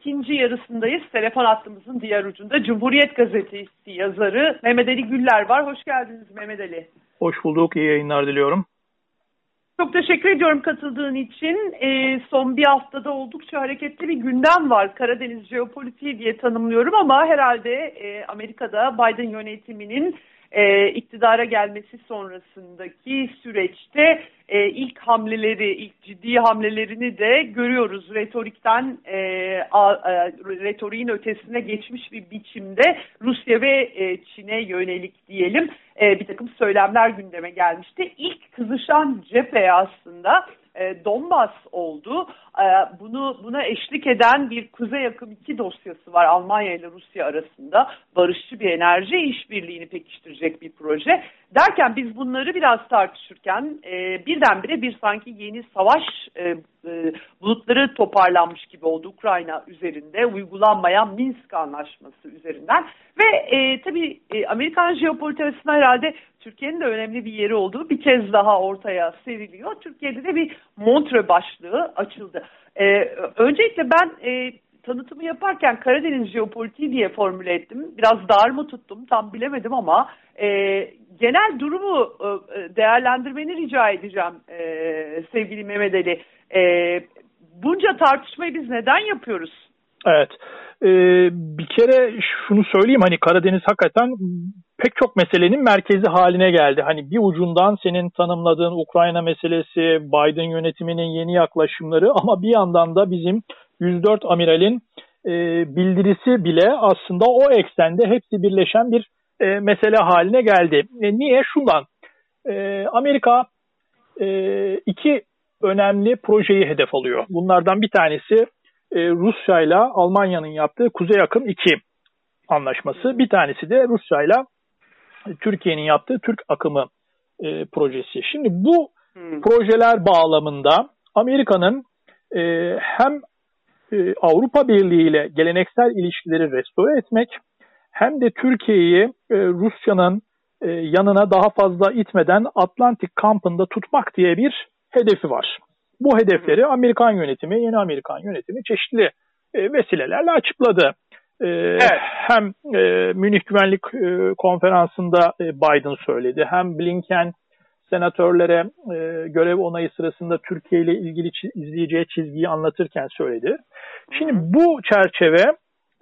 ikinci yarısındayız. Telefon hattımızın diğer ucunda Cumhuriyet Gazetesi yazarı Mehmet Ali Güller var. Hoş geldiniz Mehmet Ali. Hoş bulduk. İyi yayınlar diliyorum. Çok teşekkür ediyorum katıldığın için. E, son bir haftada oldukça hareketli bir gündem var. Karadeniz jeopolitiği diye tanımlıyorum ama herhalde e, Amerika'da Biden yönetiminin e, iktidara gelmesi sonrasındaki süreçte e, ilk hamleleri, ilk ciddi hamlelerini de görüyoruz. Retorikten, e, a, a, retoriğin ötesine geçmiş bir biçimde Rusya ve e, Çin'e yönelik diyelim e, bir takım söylemler gündeme gelmişti. İlk kızışan cephe aslında e, Donbas oldu. E, bunu buna eşlik eden bir Kuzey Akım 2 dosyası var Almanya ile Rusya arasında. Barışçı bir enerji işbirliğini pekiştirecek bir proje. Derken biz bunları biraz tartışırken e, birdenbire bir sanki yeni savaş e, e, bulutları toparlanmış gibi oldu Ukrayna üzerinde uygulanmayan Minsk anlaşması üzerinden ve e, tabii e, Amerikan jeopolitikasında herhalde Türkiye'nin de önemli bir yeri olduğu bir kez daha ortaya seriliyor. Türkiye'de de bir Montre başlığı açıldı. E, öncelikle ben e, tanıtımı yaparken Karadeniz jeopolitiği diye formüle ettim. Biraz dar mı tuttum tam bilemedim ama e, genel durumu e, değerlendirmeni rica edeceğim e, sevgili Mehmet Ali. E, bunca tartışmayı biz neden yapıyoruz? Evet. Ee, bir kere şunu söyleyeyim hani Karadeniz hakikaten pek çok meselenin merkezi haline geldi. Hani bir ucundan senin tanımladığın Ukrayna meselesi, Biden yönetiminin yeni yaklaşımları ama bir yandan da bizim 104 amiralin e, bildirisi bile aslında o eksende hepsi birleşen bir e, mesele haline geldi. E, niye? Şundan. E, Amerika e, iki önemli projeyi hedef alıyor. Bunlardan bir tanesi e, Rusya ile Almanya'nın yaptığı Kuzey Akım 2 anlaşması. Bir tanesi de Rusya ile Türkiye'nin yaptığı Türk Akımı e, projesi. Şimdi bu hmm. projeler bağlamında Amerika'nın e, hem e, Avrupa Birliği ile geleneksel ilişkileri restore etmek hem de Türkiye'yi e, Rusya'nın e, yanına daha fazla itmeden Atlantik kampında tutmak diye bir hedefi var. Bu hedefleri Amerikan yönetimi, yeni Amerikan yönetimi çeşitli e, vesilelerle açıkladı. E, evet. Hem e, Münih Güvenlik e, Konferansı'nda e, Biden söyledi, hem Blinken senatörlere e, görev onayı sırasında Türkiye ile ilgili izleyeceği çizgiyi anlatırken söyledi. Şimdi bu çerçeve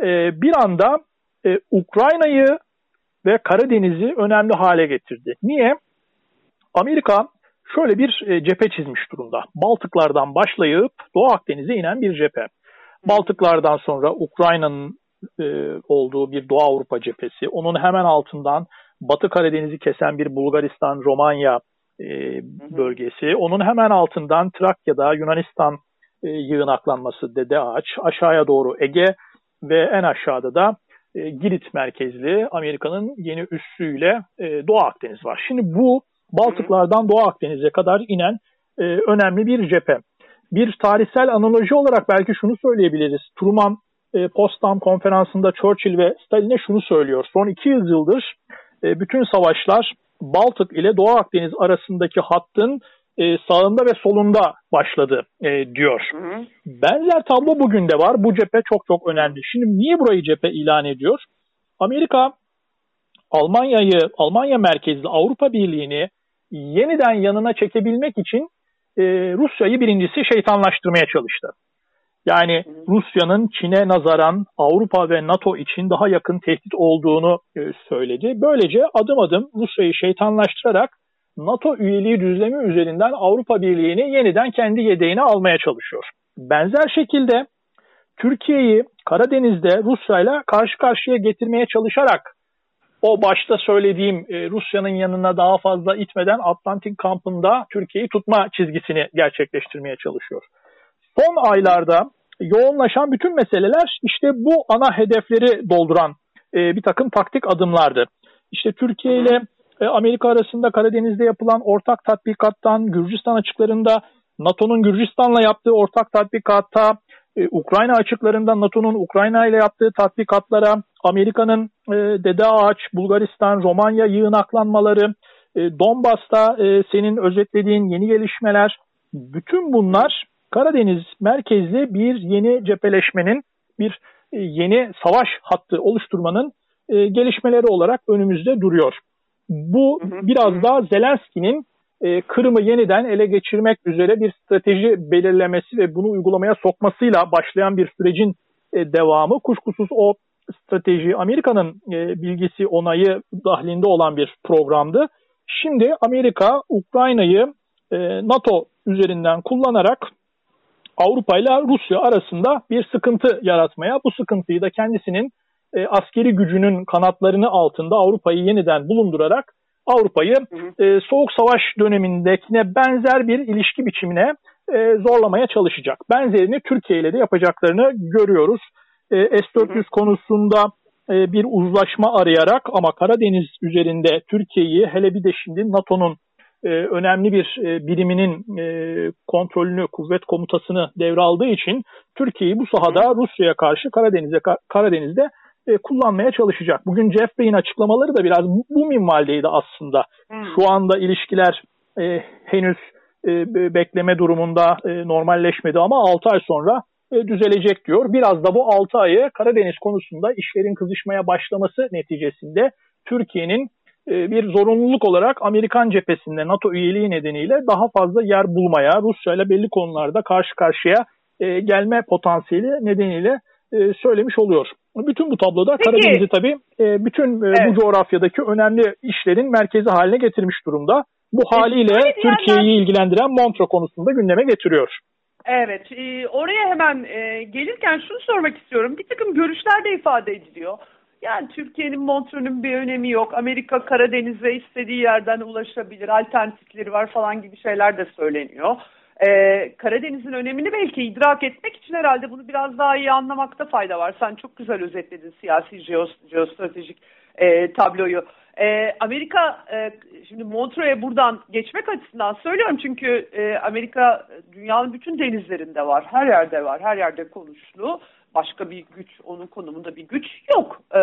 e, bir anda e, Ukrayna'yı ve Karadeniz'i önemli hale getirdi. Niye? Amerika şöyle bir e, cephe çizmiş durumda. Baltıklardan başlayıp Doğu Akdeniz'e inen bir cephe. Baltıklardan sonra Ukrayna'nın e, olduğu bir Doğu Avrupa cephesi. Onun hemen altından Batı Karadeniz'i kesen bir Bulgaristan, Romanya e, bölgesi. Onun hemen altından Trakya'da Yunanistan e, yığınaklanması Dede Ağaç. Aşağıya doğru Ege ve en aşağıda da e, Girit merkezli Amerika'nın yeni üssüyle e, Doğu Akdeniz var. Şimdi bu Baltıklardan Doğu Akdeniz'e kadar inen e, önemli bir cephe. Bir tarihsel analoji olarak belki şunu söyleyebiliriz. Truman e, Potsdam konferansında Churchill ve Stalin'e şunu söylüyor. Son 200 yıldır e, bütün savaşlar Baltık ile Doğu Akdeniz arasındaki hattın e, sağında ve solunda başladı e, diyor. Hı hı. Benzer tablo bugün de var. Bu cephe çok çok önemli. Şimdi niye burayı cephe ilan ediyor? Amerika Almanya'yı, Almanya merkezli Avrupa Birliği'ni yeniden yanına çekebilmek için e, Rusya'yı birincisi şeytanlaştırmaya çalıştı. Yani Rusya'nın Çin'e nazaran Avrupa ve NATO için daha yakın tehdit olduğunu e, söyledi. Böylece adım adım Rusya'yı şeytanlaştırarak NATO üyeliği düzlemi üzerinden Avrupa Birliği'ni yeniden kendi yedeğine almaya çalışıyor. Benzer şekilde Türkiye'yi Karadeniz'de Rusya ile karşı karşıya getirmeye çalışarak o başta söylediğim e, Rusya'nın yanına daha fazla itmeden Atlantik kampında Türkiye'yi tutma çizgisini gerçekleştirmeye çalışıyor. Son aylarda yoğunlaşan bütün meseleler işte bu ana hedefleri dolduran e, bir takım taktik adımlardı. İşte Türkiye ile e, Amerika arasında Karadeniz'de yapılan ortak tatbikattan, Gürcistan açıklarında NATO'nun Gürcistan'la yaptığı ortak tatbikatta, e, Ukrayna açıklarında NATO'nun Ukrayna ile yaptığı tatbikatlara, Amerika'nın e, Dede Ağaç, Bulgaristan, Romanya yığınaklanmaları, e, Donbas'ta e, senin özetlediğin yeni gelişmeler, bütün bunlar Karadeniz merkezli bir yeni cepheleşmenin bir e, yeni savaş hattı oluşturmanın e, gelişmeleri olarak önümüzde duruyor. Bu biraz daha Zelenski'nin e, Kırım'ı yeniden ele geçirmek üzere bir strateji belirlemesi ve bunu uygulamaya sokmasıyla başlayan bir sürecin e, devamı. Kuşkusuz o strateji Amerika'nın e, bilgisi onayı dahilinde olan bir programdı. Şimdi Amerika Ukrayna'yı e, NATO üzerinden kullanarak Avrupa ile Rusya arasında bir sıkıntı yaratmaya, bu sıkıntıyı da kendisinin e, askeri gücünün kanatlarını altında Avrupa'yı yeniden bulundurarak Avrupa'yı e, Soğuk Savaş dönemindekine benzer bir ilişki biçimine e, zorlamaya çalışacak. Benzerini Türkiye ile de yapacaklarını görüyoruz. E, S-400 konusunda e, bir uzlaşma arayarak ama Karadeniz üzerinde Türkiye'yi hele bir de şimdi NATO'nun e, önemli bir e, biriminin e, kontrolünü, kuvvet komutasını devraldığı için Türkiye'yi bu sahada Rusya'ya karşı Karadeniz'e Karadeniz'de e, kullanmaya çalışacak. Bugün Jeff Bey'in açıklamaları da biraz bu, bu minvaldeydi aslında. Hmm. Şu anda ilişkiler e, henüz e, bekleme durumunda e, normalleşmedi ama 6 ay sonra e, düzelecek diyor. Biraz da bu 6 ayı Karadeniz konusunda işlerin kızışmaya başlaması neticesinde Türkiye'nin e, bir zorunluluk olarak Amerikan cephesinde NATO üyeliği nedeniyle daha fazla yer bulmaya, Rusya ile belli konularda karşı karşıya e, gelme potansiyeli nedeniyle e, söylemiş oluyor. Bütün bu tabloda Peki. Karadeniz'i tabii e, bütün e, evet. bu coğrafyadaki önemli işlerin merkezi haline getirmiş durumda. Bu haliyle Türkiye'yi yandan... ilgilendiren Montreux konusunda gündeme getiriyor. Evet, e, oraya hemen e, gelirken şunu sormak istiyorum. Bir takım görüşler de ifade ediliyor. Yani Türkiye'nin Montreux'un bir önemi yok. Amerika Karadeniz'e istediği yerden ulaşabilir, alternatifleri var falan gibi şeyler de söyleniyor e, Karadeniz'in önemini belki idrak etmek için herhalde bunu biraz daha iyi anlamakta fayda var. Sen çok güzel özetledin siyasi jeostratejik e, tabloyu. E, Amerika e, şimdi Montreux'e buradan geçmek açısından söylüyorum çünkü e, Amerika dünyanın bütün denizlerinde var, her yerde var, her yerde konuşlu. Başka bir güç, onun konumunda bir güç yok. E,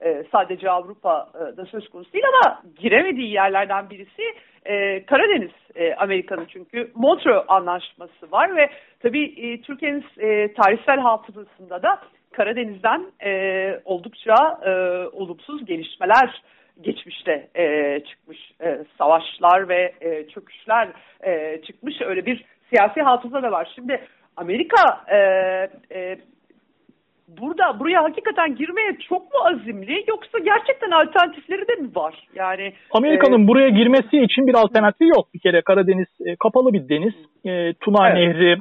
e, sadece Avrupa'da söz konusu değil ama giremediği yerlerden birisi e, Karadeniz e, Amerika'nın çünkü Montreux Anlaşması var ve tabii Türkiye'nin e, tarihsel hafızasında da Karadeniz'den oldukça olumsuz gelişmeler geçmişte çıkmış savaşlar ve çöküşler çıkmış öyle bir siyasi hafıza da var. Şimdi Amerika burada buraya hakikaten girmeye çok mu azimli yoksa gerçekten alternatifleri de mi var? Yani Amerika'nın e, buraya girmesi için bir alternatifi yok. Bir kere Karadeniz e, kapalı bir deniz. E, Tuna evet. Nehri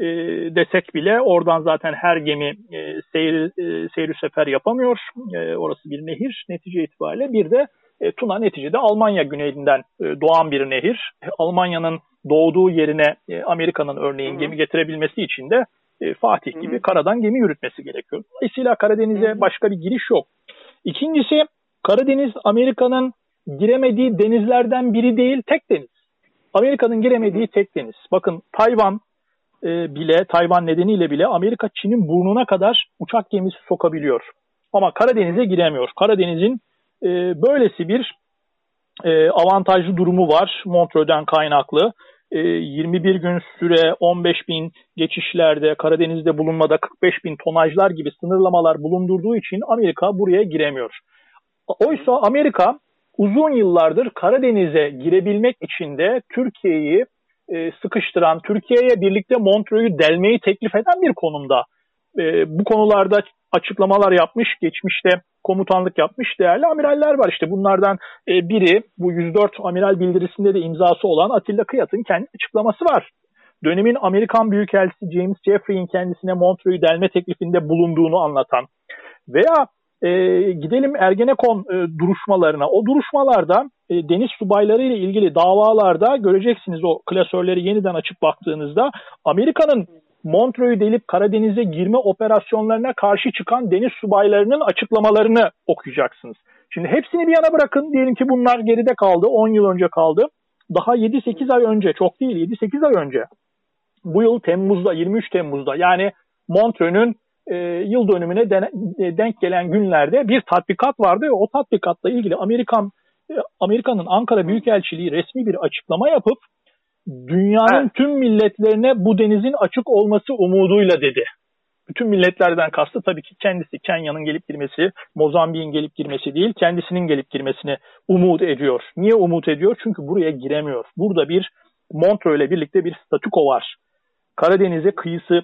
e, desek bile oradan zaten her gemi e, seyir e, seyir sefer yapamıyor. E, orası bir nehir netice itibariyle. Bir de e, Tuna neticede Almanya güneyinden e, doğan bir nehir. E, Almanya'nın doğduğu yerine e, Amerika'nın örneğin Hı-hı. gemi getirebilmesi için de e, Fatih gibi Hı-hı. karadan gemi yürütmesi gerekiyor. Dolayısıyla Karadeniz'e Hı-hı. başka bir giriş yok. İkincisi Karadeniz Amerika'nın giremediği denizlerden biri değil, tek deniz. Amerika'nın giremediği tek deniz. Bakın Tayvan e, bile, Tayvan nedeniyle bile Amerika Çin'in burnuna kadar uçak gemisi sokabiliyor. Ama Karadeniz'e giremiyor. Karadeniz'in e, böylesi bir e, avantajlı durumu var Montreux'den kaynaklı. 21 e, gün süre 15 bin geçişlerde Karadeniz'de bulunmada 45 bin tonajlar gibi sınırlamalar bulundurduğu için Amerika buraya giremiyor. Oysa Amerika uzun yıllardır Karadeniz'e girebilmek için de Türkiye'yi e, sıkıştıran, Türkiye'ye birlikte Montreux'u delmeyi teklif eden bir konumda. E, bu konularda açıklamalar yapmış, geçmişte komutanlık yapmış değerli amiraller var. İşte bunlardan e, biri bu 104 amiral bildirisinde de imzası olan Atilla Kıyat'ın kendi açıklaması var. Dönemin Amerikan Büyükelçisi James Jeffrey'in kendisine Montreux'u delme teklifinde bulunduğunu anlatan veya e, gidelim Ergenekon e, duruşmalarına. O duruşmalarda e, deniz subayları ile ilgili davalarda göreceksiniz o klasörleri yeniden açıp baktığınızda Amerika'nın Montreux'u delip Karadeniz'e girme operasyonlarına karşı çıkan deniz subaylarının açıklamalarını okuyacaksınız. Şimdi hepsini bir yana bırakın. Diyelim ki bunlar geride kaldı. 10 yıl önce kaldı. Daha 7-8 ay önce, çok değil 7-8 ay önce. Bu yıl Temmuz'da, 23 Temmuz'da yani Montreux'un e, yıl dönümüne den, e, denk gelen günlerde bir tatbikat vardı ve o tatbikatla ilgili Amerikan e, Amerika'nın Ankara Büyükelçiliği resmi bir açıklama yapıp dünyanın evet. tüm milletlerine bu denizin açık olması umuduyla dedi. Bütün milletlerden kastı tabii ki kendisi Kenya'nın gelip girmesi, Mozambik'in gelip girmesi değil, kendisinin gelip girmesini umut ediyor. Niye umut ediyor? Çünkü buraya giremiyor. Burada bir Montreux ile birlikte bir statüko var. Karadeniz'e kıyısı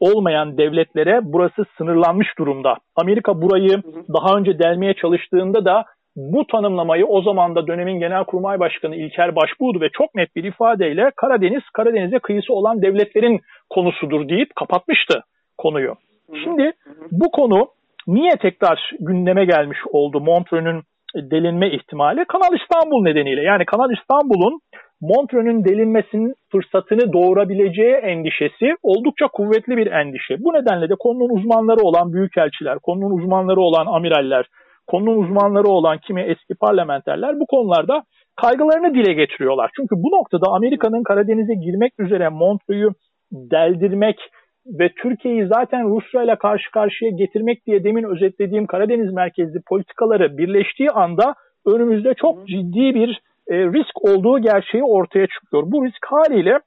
olmayan devletlere burası sınırlanmış durumda. Amerika burayı daha önce delmeye çalıştığında da bu tanımlamayı o zaman da dönemin Genelkurmay Başkanı İlker Başbuğ'du ve çok net bir ifadeyle Karadeniz, Karadeniz'e kıyısı olan devletlerin konusudur deyip kapatmıştı konuyu. Şimdi bu konu niye tekrar gündeme gelmiş oldu Montreux'ün delinme ihtimali? Kanal İstanbul nedeniyle. Yani Kanal İstanbul'un Montreux'ün delinmesinin fırsatını doğurabileceği endişesi oldukça kuvvetli bir endişe. Bu nedenle de konunun uzmanları olan büyükelçiler, konunun uzmanları olan amiraller, konunun uzmanları olan kimi eski parlamenterler bu konularda kaygılarını dile getiriyorlar. Çünkü bu noktada Amerika'nın Karadeniz'e girmek üzere Montreux'u deldirmek ve Türkiye'yi zaten Rusya ile karşı karşıya getirmek diye demin özetlediğim Karadeniz merkezli politikaları birleştiği anda önümüzde çok ciddi bir e, risk olduğu gerçeği ortaya çıkıyor. Bu risk haliyle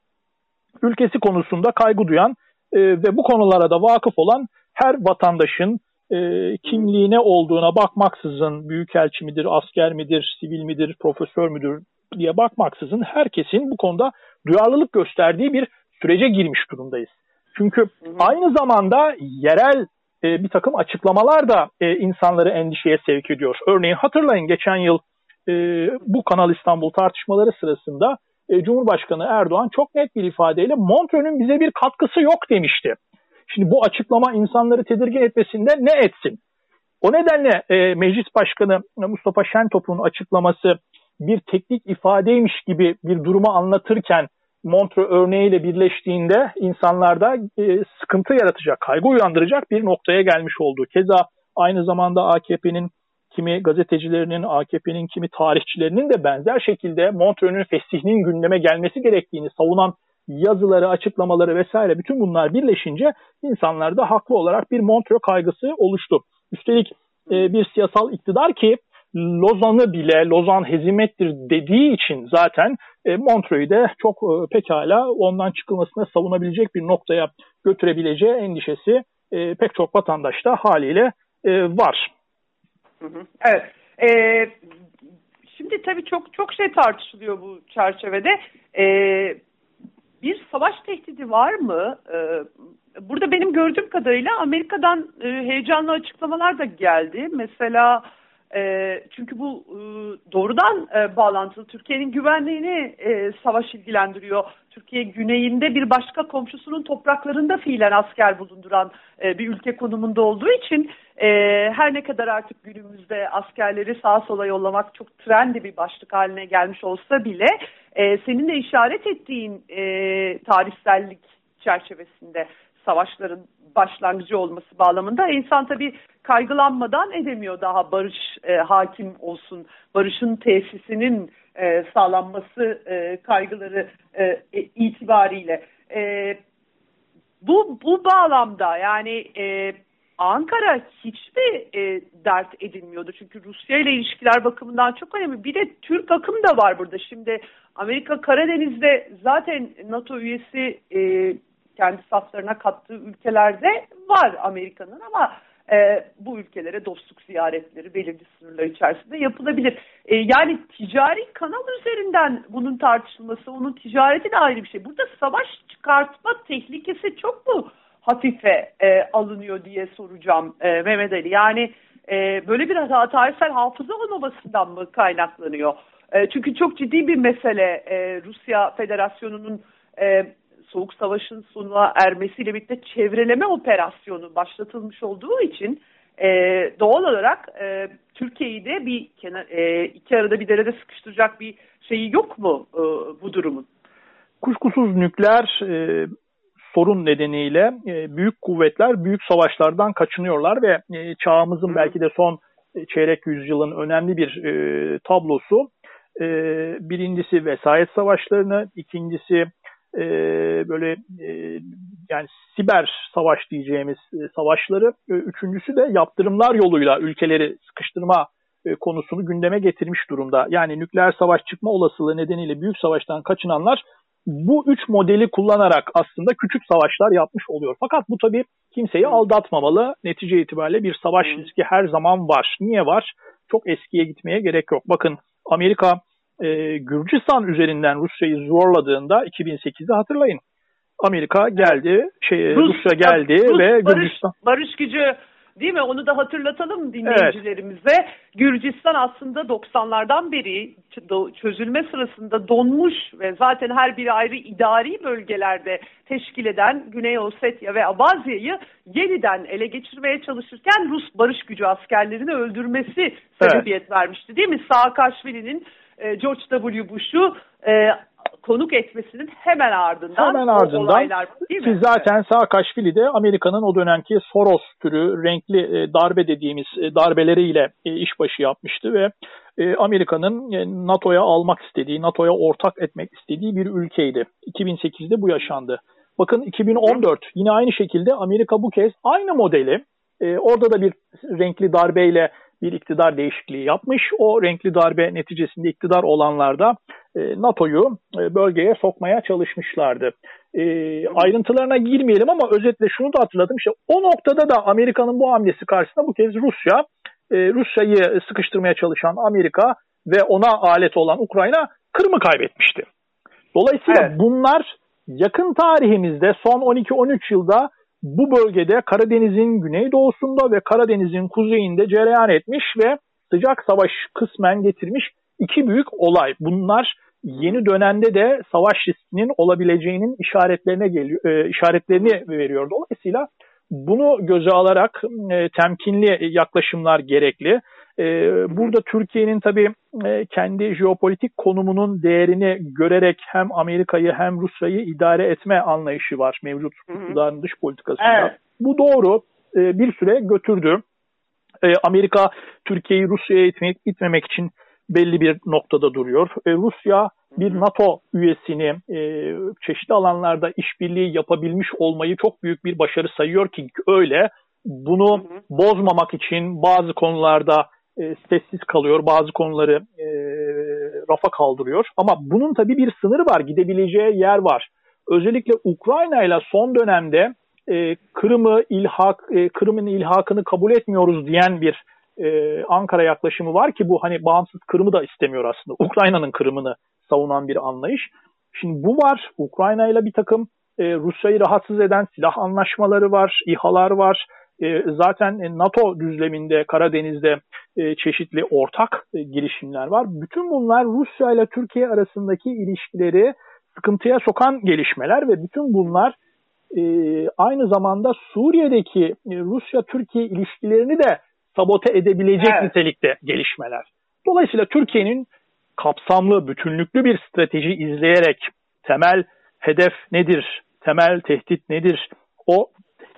ülkesi konusunda kaygı duyan e, ve bu konulara da vakıf olan her vatandaşın e, kimliğine olduğuna bakmaksızın büyükelçi midir, asker midir, sivil midir, profesör müdür diye bakmaksızın herkesin bu konuda duyarlılık gösterdiği bir sürece girmiş durumdayız. Çünkü aynı zamanda yerel e, bir takım açıklamalar da e, insanları endişeye sevk ediyor. Örneğin hatırlayın geçen yıl e, bu Kanal İstanbul tartışmaları sırasında e, Cumhurbaşkanı Erdoğan çok net bir ifadeyle Montreux'ün bize bir katkısı yok demişti. Şimdi bu açıklama insanları tedirgin etmesinde ne etsin? O nedenle e, Meclis Başkanı Mustafa Şentop'un açıklaması bir teknik ifadeymiş gibi bir durumu anlatırken Montreux örneğiyle birleştiğinde insanlarda e, sıkıntı yaratacak, kaygı uyandıracak bir noktaya gelmiş oldu. Keza aynı zamanda AKP'nin kimi gazetecilerinin, AKP'nin kimi tarihçilerinin de benzer şekilde Montreux'un fesihinin gündeme gelmesi gerektiğini savunan yazıları, açıklamaları vesaire bütün bunlar birleşince insanlarda haklı olarak bir Montreux kaygısı oluştu. Üstelik e, bir siyasal iktidar ki Lozan'ı bile Lozan hezimettir dediği için zaten e, Montreux'u de çok e, pekala ondan çıkılmasına savunabilecek bir noktaya götürebileceği endişesi e, pek çok vatandaşta haliyle e, var. Evet. E, şimdi tabii çok çok şey tartışılıyor bu çerçevede. E, bir savaş tehdidi var mı? E, burada benim gördüğüm kadarıyla Amerika'dan e, heyecanlı açıklamalar da geldi. Mesela e, çünkü bu e, doğrudan bağlantılı. Türkiye'nin güvenliğini savaş ilgilendiriyor. Türkiye güneyinde bir başka komşusunun topraklarında fiilen asker bulunduran e, bir ülke konumunda olduğu için e, her ne kadar artık günümüzde askerleri sağa sola yollamak çok trendi bir başlık haline gelmiş olsa bile e, senin de işaret ettiğin e, tarihsellik çerçevesinde savaşların başlangıcı olması bağlamında insan tabii kaygılanmadan edemiyor daha barış e, hakim olsun, barışın tesisinin e, sağlanması e, kaygıları e, e, itibariyle. E, bu, bu bağlamda yani e, Ankara hiçbir e, dert edinmiyordu. Çünkü Rusya ile ilişkiler bakımından çok önemli. Bir de Türk akım da var burada. Şimdi Amerika Karadeniz'de zaten NATO üyesi e, kendi saflarına kattığı ülkelerde var Amerika'nın ama e, bu ülkelere dostluk ziyaretleri belirli sınırlar içerisinde yapılabilir. E, yani ticari kanal üzerinden bunun tartışılması, onun ticareti de ayrı bir şey. Burada savaş çıkartma tehlikesi çok mu hafife e, alınıyor diye soracağım e, Mehmet Ali. Yani e, böyle bir hata, tarihsel hafıza olmamasından mı kaynaklanıyor? E, çünkü çok ciddi bir mesele e, Rusya Federasyonu'nun e, Soğuk Savaş'ın sonuna ermesiyle birlikte çevreleme operasyonu başlatılmış olduğu için e, doğal olarak e, Türkiye'yi de bir kenar, e, iki arada bir derede sıkıştıracak bir şeyi yok mu e, bu durumun? Kuşkusuz nükleer e, sorun nedeniyle e, büyük kuvvetler büyük savaşlardan kaçınıyorlar ve e, çağımızın belki de son e, çeyrek yüzyılın önemli bir e, tablosu. E, birincisi vesayet savaşlarını, ikincisi e, böyle e, yani siber savaş diyeceğimiz e, savaşları, e, üçüncüsü de yaptırımlar yoluyla ülkeleri sıkıştırma e, konusunu gündeme getirmiş durumda. Yani nükleer savaş çıkma olasılığı nedeniyle büyük savaştan kaçınanlar bu üç modeli kullanarak aslında küçük savaşlar yapmış oluyor. Fakat bu tabii kimseyi aldatmamalı. Netice itibariyle bir savaş riski her zaman var. Niye var? Çok eskiye gitmeye gerek yok. Bakın Amerika e, Gürcistan üzerinden Rusya'yı zorladığında 2008'de hatırlayın. Amerika geldi, şey Rus, Rusya geldi Rus, ve barış, Gürcistan barış gücü değil mi? Onu da hatırlatalım dinleyicilerimize. Evet. Gürcistan aslında 90'lardan beri çözülme sırasında donmuş ve zaten her biri ayrı idari bölgelerde teşkil eden Güney Ossetya ve Abazya'yı yeniden ele geçirmeye çalışırken Rus barış gücü askerlerini öldürmesi sebebiyet evet. vermişti değil mi? Saakashvili'nin George W. Bush'u e, konuk etmesinin hemen ardından hemen ardından olaylar, ki zaten Saakashvili de Amerika'nın o dönemki Soros türü renkli e, darbe dediğimiz e, darbeleriyle e, işbaşı yapmıştı ve Amerika'nın NATO'ya almak istediği, NATO'ya ortak etmek istediği bir ülkeydi. 2008'de bu yaşandı. Bakın 2014 yine aynı şekilde Amerika bu kez aynı modeli orada da bir renkli darbeyle bir iktidar değişikliği yapmış. O renkli darbe neticesinde iktidar olanlar da e, NATO'yu e, bölgeye sokmaya çalışmışlardı. E, ayrıntılarına girmeyelim ama özetle şunu da hatırladım. İşte o noktada da Amerika'nın bu hamlesi karşısında bu kez Rusya, Rusya'yı sıkıştırmaya çalışan Amerika ve ona alet olan Ukrayna Kırım'ı kaybetmişti. Dolayısıyla evet. bunlar yakın tarihimizde son 12-13 yılda bu bölgede Karadeniz'in güneydoğusunda ve Karadeniz'in kuzeyinde cereyan etmiş ve sıcak savaş kısmen getirmiş iki büyük olay. Bunlar yeni dönemde de savaş riskinin olabileceğinin işaretlerine geliyor, e, işaretlerini veriyor. Dolayısıyla bunu göze alarak e, temkinli yaklaşımlar gerekli. E, burada Türkiye'nin tabii e, kendi jeopolitik konumunun değerini görerek hem Amerika'yı hem Rusya'yı idare etme anlayışı var mevcut iktidarın dış politikasında. Evet. Bu doğru e, bir süre götürdü. E, Amerika Türkiye'yi Rusya'ya itmemek için belli bir noktada duruyor. Rusya bir NATO üyesini e, çeşitli alanlarda işbirliği yapabilmiş olmayı çok büyük bir başarı sayıyor ki öyle. Bunu bozmamak için bazı konularda e, sessiz kalıyor, bazı konuları e, rafa kaldırıyor. Ama bunun tabii bir sınırı var, gidebileceği yer var. Özellikle Ukrayna ile son dönemde e, Kırım'ı ilhak, e, Kırım'ın ilhakını kabul etmiyoruz diyen bir e, Ankara yaklaşımı var ki bu hani bağımsız Kırım'ı da istemiyor aslında. Ukrayna'nın Kırım'ını savunan bir anlayış. Şimdi bu var. Ukrayna ile bir takım e, Rusya'yı rahatsız eden silah anlaşmaları var, İHA'lar var. E, zaten NATO düzleminde Karadeniz'de e, çeşitli ortak e, girişimler var. Bütün bunlar Rusya ile Türkiye arasındaki ilişkileri sıkıntıya sokan gelişmeler ve bütün bunlar e, aynı zamanda Suriye'deki e, Rusya-Türkiye ilişkilerini de sabote edebilecek evet. nitelikte gelişmeler. Dolayısıyla Türkiye'nin kapsamlı, bütünlüklü bir strateji izleyerek temel hedef nedir, temel tehdit nedir, o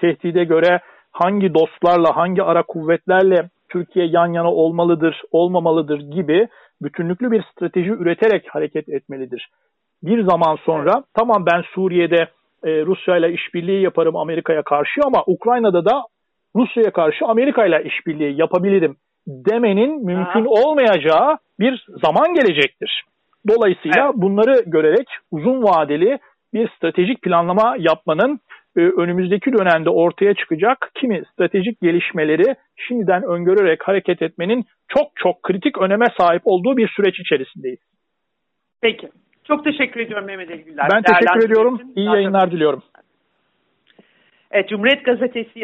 tehdide göre hangi dostlarla, hangi ara kuvvetlerle Türkiye yan yana olmalıdır, olmamalıdır gibi bütünlüklü bir strateji üreterek hareket etmelidir. Bir zaman sonra tamam ben Suriye'de e, Rusya ile işbirliği yaparım Amerika'ya karşı ama Ukrayna'da da Rusya'ya karşı Amerika ile işbirliği yapabilirim demenin mümkün Aha. olmayacağı bir zaman gelecektir. Dolayısıyla evet. bunları görerek uzun vadeli bir stratejik planlama yapmanın e, önümüzdeki dönemde ortaya çıkacak kimi stratejik gelişmeleri şimdiden öngörerek hareket etmenin çok çok kritik öneme sahip olduğu bir süreç içerisindeyiz. Peki. Çok teşekkür ediyorum Mehmet Ali Güller. Ben teşekkür ediyorum. İyi yayınlar diliyorum. Evet, Cumhuriyet Gazetesi